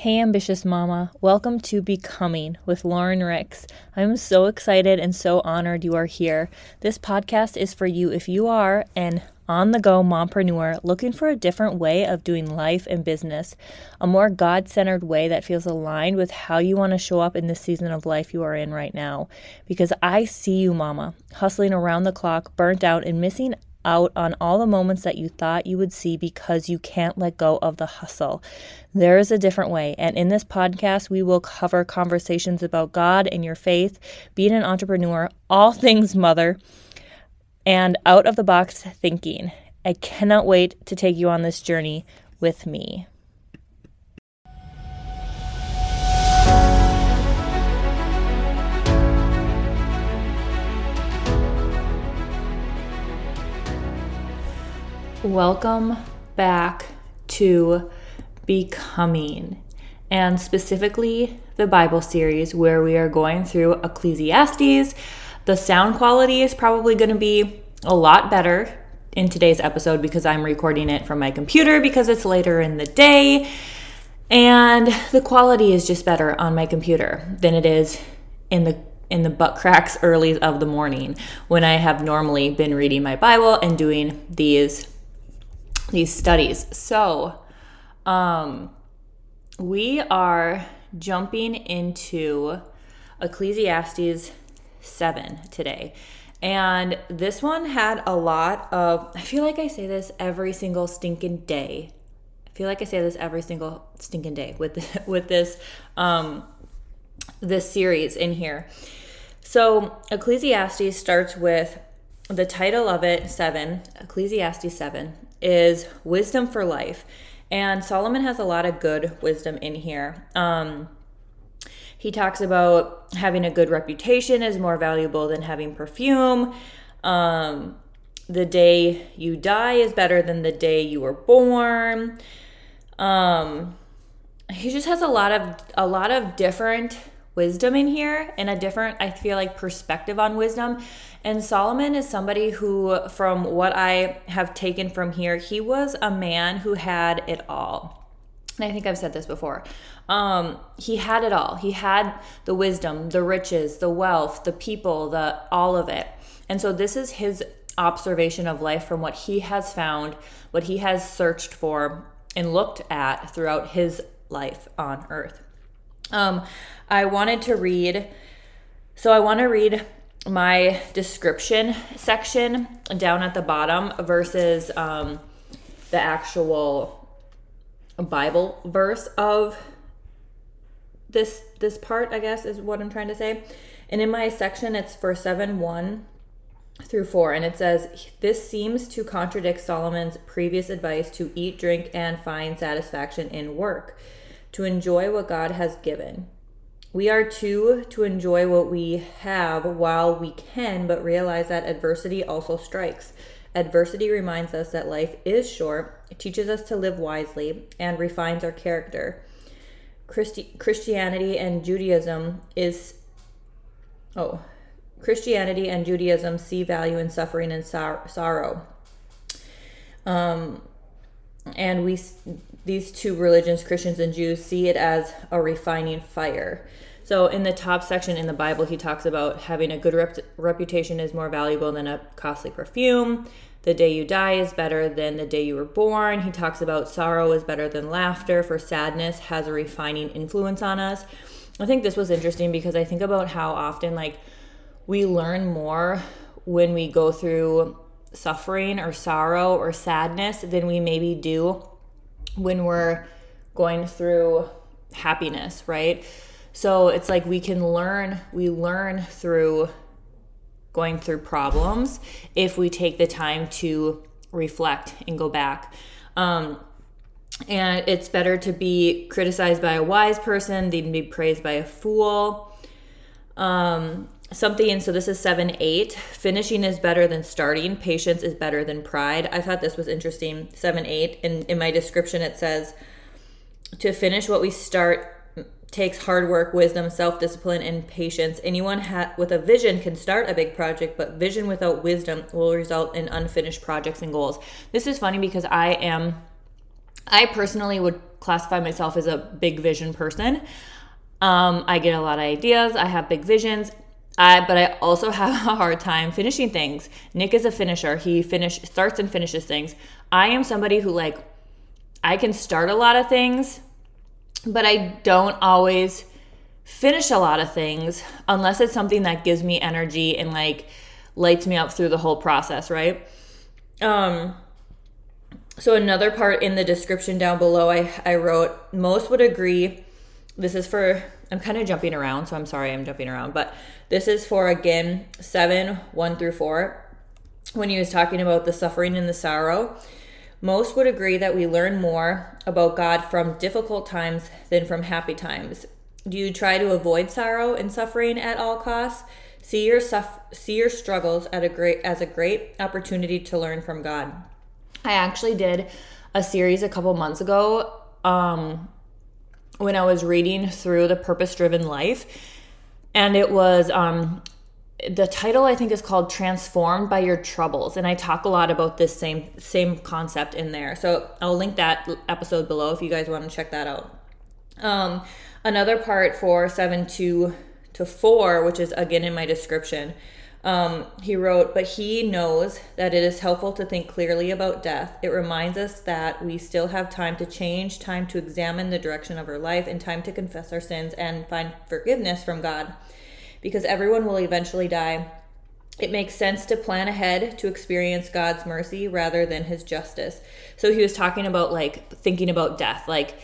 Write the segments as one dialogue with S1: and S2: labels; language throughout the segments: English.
S1: Hey, ambitious mama. Welcome to Becoming with Lauren Ricks. I'm so excited and so honored you are here. This podcast is for you if you are an on the go mompreneur looking for a different way of doing life and business, a more God centered way that feels aligned with how you want to show up in this season of life you are in right now. Because I see you, mama, hustling around the clock, burnt out, and missing out on all the moments that you thought you would see because you can't let go of the hustle. There is a different way. And in this podcast, we will cover conversations about God and your faith, being an entrepreneur, all things mother, and out of the box thinking. I cannot wait to take you on this journey with me. Welcome back to Becoming, and specifically the Bible series where we are going through Ecclesiastes. The sound quality is probably going to be a lot better in today's episode because I'm recording it from my computer because it's later in the day. And the quality is just better on my computer than it is in the in the butt cracks early of the morning when I have normally been reading my Bible and doing these these studies. So, um, we are jumping into Ecclesiastes 7 today. And this one had a lot of, I feel like I say this every single stinking day. I feel like I say this every single stinking day with with this um this series in here. So Ecclesiastes starts with the title of it, 7, Ecclesiastes 7, is wisdom for life. And Solomon has a lot of good wisdom in here. Um, he talks about having a good reputation is more valuable than having perfume. Um, the day you die is better than the day you were born. Um, he just has a lot of a lot of different wisdom in here and a different I feel like perspective on wisdom and Solomon is somebody who, from what I have taken from here, he was a man who had it all. And I think I've said this before. Um, he had it all. He had the wisdom, the riches, the wealth, the people, the all of it. And so this is his observation of life from what he has found, what he has searched for and looked at throughout his life on earth. Um, I wanted to read, so I want to read my description section down at the bottom versus um, the actual Bible verse of this this part, I guess, is what I'm trying to say. And in my section, it's for 7 1 through 4, and it says, This seems to contradict Solomon's previous advice to eat, drink, and find satisfaction in work, to enjoy what God has given. We are to to enjoy what we have while we can, but realize that adversity also strikes. Adversity reminds us that life is short, teaches us to live wisely, and refines our character. Christi- Christianity and Judaism is oh, Christianity and Judaism see value in suffering and sor- sorrow. Um, and we these two religions, Christians and Jews, see it as a refining fire. So in the top section in the Bible, he talks about having a good rep- reputation is more valuable than a costly perfume. The day you die is better than the day you were born. He talks about sorrow is better than laughter, for sadness has a refining influence on us. I think this was interesting because I think about how often like we learn more when we go through suffering or sorrow or sadness than we maybe do when we're going through happiness, right? So it's like we can learn, we learn through going through problems if we take the time to reflect and go back. Um, and it's better to be criticized by a wise person than be praised by a fool. Um, something, and so this is 7 8. Finishing is better than starting, patience is better than pride. I thought this was interesting. 7 8. In, in my description, it says, to finish what we start takes hard work, wisdom, self discipline, and patience. Anyone ha- with a vision can start a big project, but vision without wisdom will result in unfinished projects and goals. This is funny because I am I personally would classify myself as a big vision person. Um, I get a lot of ideas, I have big visions. I, but I also have a hard time finishing things. Nick is a finisher. He finish starts and finishes things. I am somebody who like I can start a lot of things, but I don't always finish a lot of things unless it's something that gives me energy and like lights me up through the whole process, right? Um so another part in the description down below I I wrote most would agree this is for I'm kind of jumping around, so I'm sorry I'm jumping around, but this is for again 7 1 through 4 when he was talking about the suffering and the sorrow. Most would agree that we learn more about God from difficult times than from happy times. Do you try to avoid sorrow and suffering at all costs? See your see your struggles at a great as a great opportunity to learn from God. I actually did a series a couple months ago um, when I was reading through the Purpose Driven Life, and it was um, the title I think is called Transformed by Your Troubles and I talk a lot about this same same concept in there. So I'll link that episode below if you guys want to check that out. Um, another part for 7 to to 4 which is again in my description. Um, he wrote, but he knows that it is helpful to think clearly about death. It reminds us that we still have time to change, time to examine the direction of our life, and time to confess our sins and find forgiveness from God because everyone will eventually die. It makes sense to plan ahead to experience God's mercy rather than his justice. So he was talking about like thinking about death. Like,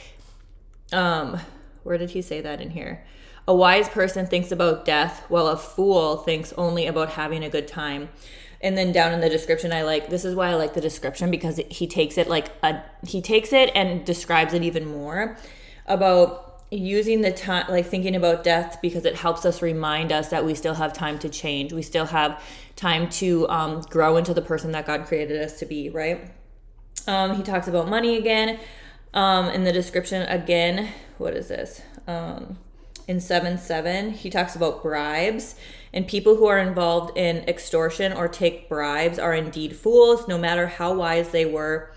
S1: um, where did he say that in here? A wise person thinks about death while a fool thinks only about having a good time. And then down in the description, I like this is why I like the description because he takes it like a he takes it and describes it even more about using the time like thinking about death because it helps us remind us that we still have time to change. We still have time to um, grow into the person that god created us to be right? Um, he talks about money again. Um, in the description again what is this? Um, in 7 7 he talks about bribes and people who are involved in extortion or take bribes are indeed fools no matter how wise they were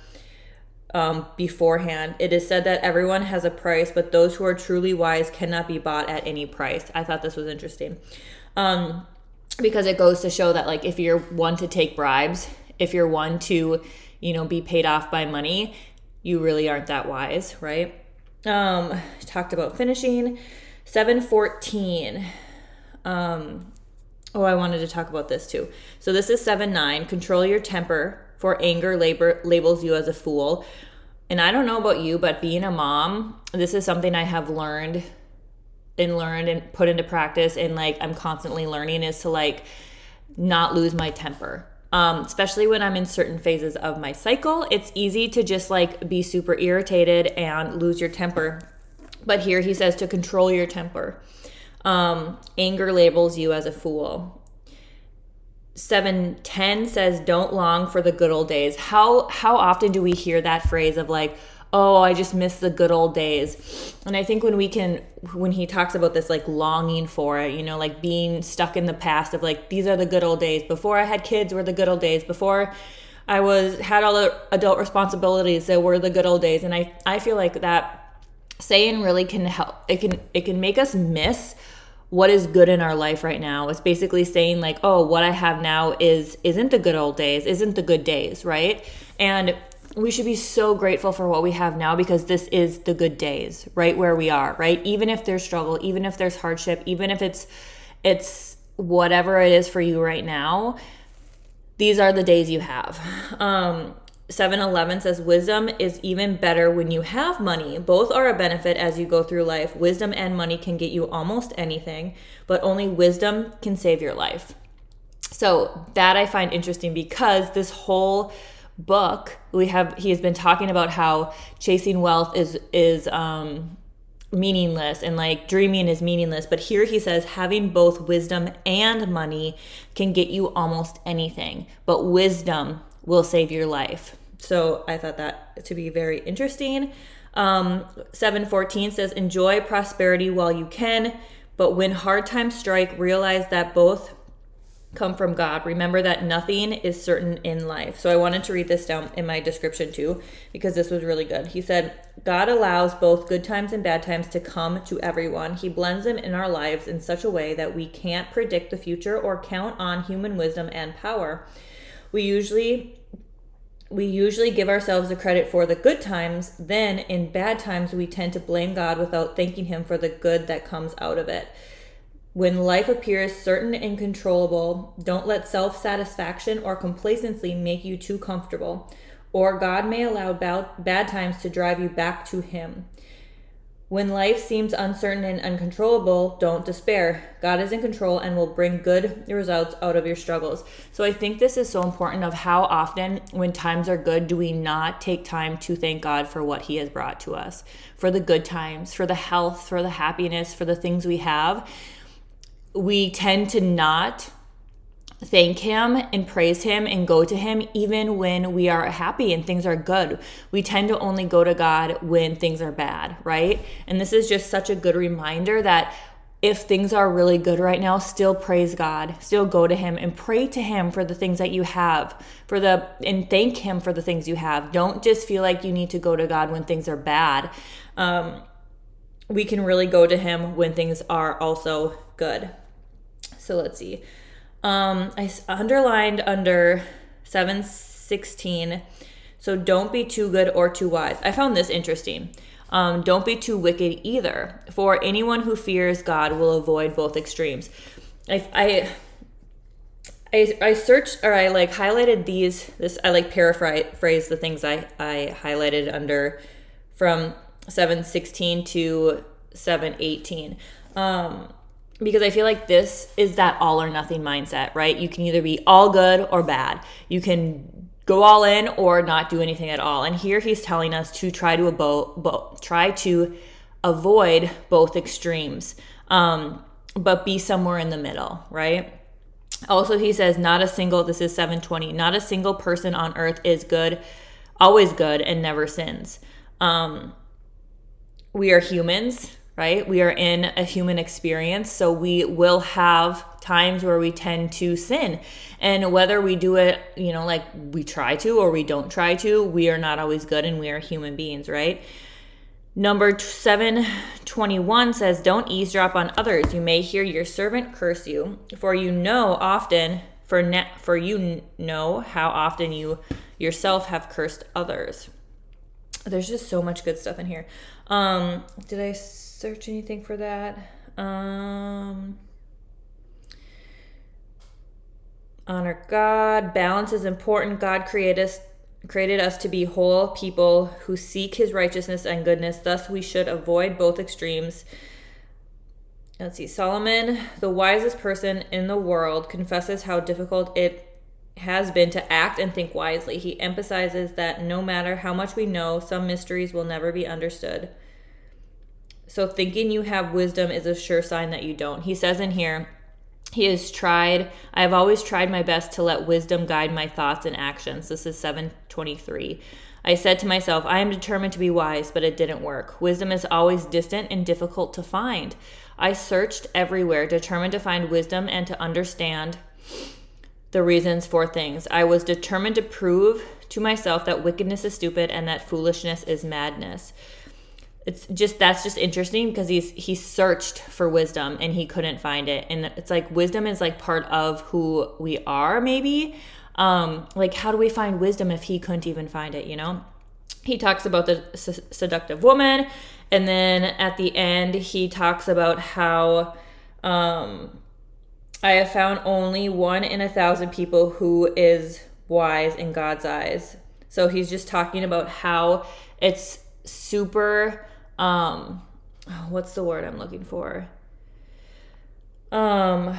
S1: um, beforehand. It is said that everyone has a price, but those who are truly wise cannot be bought at any price. I thought this was interesting. Um, because it goes to show that like if you're one to take bribes, if you're one to, you know, be paid off by money, you really aren't that wise, right? Um, talked about finishing. 714. Um, oh, I wanted to talk about this too. So this is 7 9. Control your temper for anger labor labels you as a fool. And I don't know about you, but being a mom, this is something I have learned and learned and put into practice and like I'm constantly learning is to like not lose my temper. Um, especially when I'm in certain phases of my cycle, it's easy to just like be super irritated and lose your temper. But here he says to control your temper. Um, anger labels you as a fool. 710 says don't long for the good old days. How how often do we hear that phrase of like oh i just miss the good old days. And i think when we can when he talks about this like longing for it you know like being stuck in the past of like these are the good old days. Before i had kids were the good old days. Before i was had all the adult responsibilities that were the good old days. And i i feel like that saying really can help it can it can make us miss what is good in our life right now. It's basically saying like, oh, what I have now is isn't the good old days, isn't the good days, right? And we should be so grateful for what we have now because this is the good days, right where we are, right? Even if there's struggle, even if there's hardship, even if it's it's whatever it is for you right now, these are the days you have. Um, 7-Eleven says wisdom is even better when you have money. Both are a benefit as you go through life. Wisdom and money can get you almost anything, but only wisdom can save your life. So that I find interesting because this whole book we have he has been talking about how chasing wealth is is um meaningless and like dreaming is meaningless but here he says having both wisdom and money can get you almost anything but wisdom will save your life so I thought that to be very interesting. Um, 714 says, Enjoy prosperity while you can, but when hard times strike, realize that both come from God. Remember that nothing is certain in life. So I wanted to read this down in my description too, because this was really good. He said, God allows both good times and bad times to come to everyone. He blends them in our lives in such a way that we can't predict the future or count on human wisdom and power. We usually we usually give ourselves the credit for the good times, then in bad times we tend to blame God without thanking him for the good that comes out of it. When life appears certain and controllable, don't let self satisfaction or complacency make you too comfortable, or God may allow bad times to drive you back to Him. When life seems uncertain and uncontrollable, don't despair. God is in control and will bring good results out of your struggles. So I think this is so important of how often when times are good do we not take time to thank God for what he has brought to us, for the good times, for the health, for the happiness, for the things we have we tend to not thank him and praise him and go to him even when we are happy and things are good. We tend to only go to God when things are bad, right? And this is just such a good reminder that if things are really good right now, still praise God, still go to him and pray to him for the things that you have, for the and thank him for the things you have. Don't just feel like you need to go to God when things are bad. Um, we can really go to him when things are also good. So let's see. Um, I underlined under 716. So don't be too good or too wise. I found this interesting. Um, don't be too wicked either. For anyone who fears God will avoid both extremes. I, I I, I searched or I like highlighted these this I like paraphrase the things I, I highlighted under from 716 to 718 um because I feel like this is that all or nothing mindset, right? You can either be all good or bad. You can go all in or not do anything at all. And here he's telling us to try to abo- bo- try to avoid both extremes, um, but be somewhere in the middle, right? Also, he says, not a single, this is 720, not a single person on earth is good, always good, and never sins. Um, we are humans right? We are in a human experience, so we will have times where we tend to sin. And whether we do it, you know, like we try to or we don't try to, we are not always good and we are human beings, right? Number 721 says, Don't eavesdrop on others. You may hear your servant curse you, for you know often, for, ne- for you know how often you yourself have cursed others. There's just so much good stuff in here. Um, did I search anything for that. Um, honor God. Balance is important. God created us created us to be whole people who seek his righteousness and goodness. Thus we should avoid both extremes. Let's see. Solomon, the wisest person in the world, confesses how difficult it has been to act and think wisely. He emphasizes that no matter how much we know, some mysteries will never be understood. So thinking you have wisdom is a sure sign that you don't. He says in here, he has tried, I have always tried my best to let wisdom guide my thoughts and actions. This is 723. I said to myself, I am determined to be wise, but it didn't work. Wisdom is always distant and difficult to find. I searched everywhere, determined to find wisdom and to understand the reasons for things. I was determined to prove to myself that wickedness is stupid and that foolishness is madness. It's just that's just interesting because he's he searched for wisdom and he couldn't find it. And it's like wisdom is like part of who we are maybe. Um like how do we find wisdom if he couldn't even find it you know? He talks about the seductive woman. And then at the end he talks about how um i have found only one in a thousand people who is wise in god's eyes so he's just talking about how it's super um what's the word I'm looking for? Um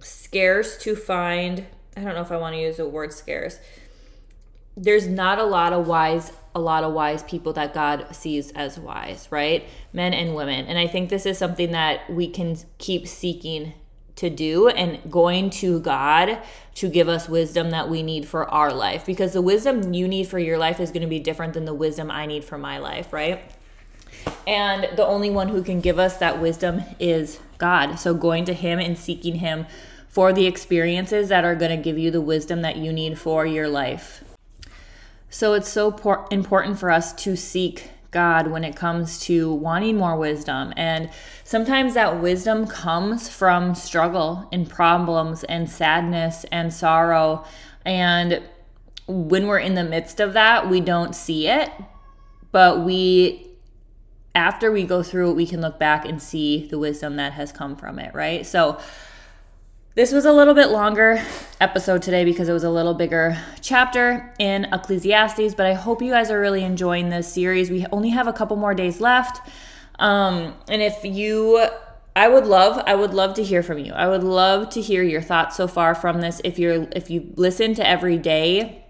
S1: scarce to find. I don't know if I want to use the word scarce. There's not a lot of wise a lot of wise people that God sees as wise, right? Men and women. And I think this is something that we can keep seeking to do and going to God to give us wisdom that we need for our life because the wisdom you need for your life is going to be different than the wisdom I need for my life, right? And the only one who can give us that wisdom is God. So going to Him and seeking Him for the experiences that are going to give you the wisdom that you need for your life. So it's so por- important for us to seek God when it comes to wanting more wisdom. And sometimes that wisdom comes from struggle and problems and sadness and sorrow. And when we're in the midst of that, we don't see it, but we after we go through it, we can look back and see the wisdom that has come from it, right? So, this was a little bit longer episode today because it was a little bigger chapter in Ecclesiastes, but I hope you guys are really enjoying this series. We only have a couple more days left. Um, and if you I would love I would love to hear from you. I would love to hear your thoughts so far from this. If you're if you listen to every day,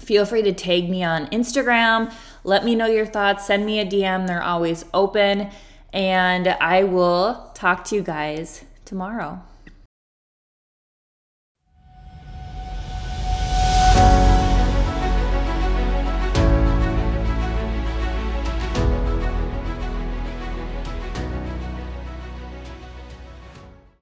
S1: feel free to tag me on Instagram. Let me know your thoughts. Send me a DM. They're always open. And I will talk to you guys tomorrow.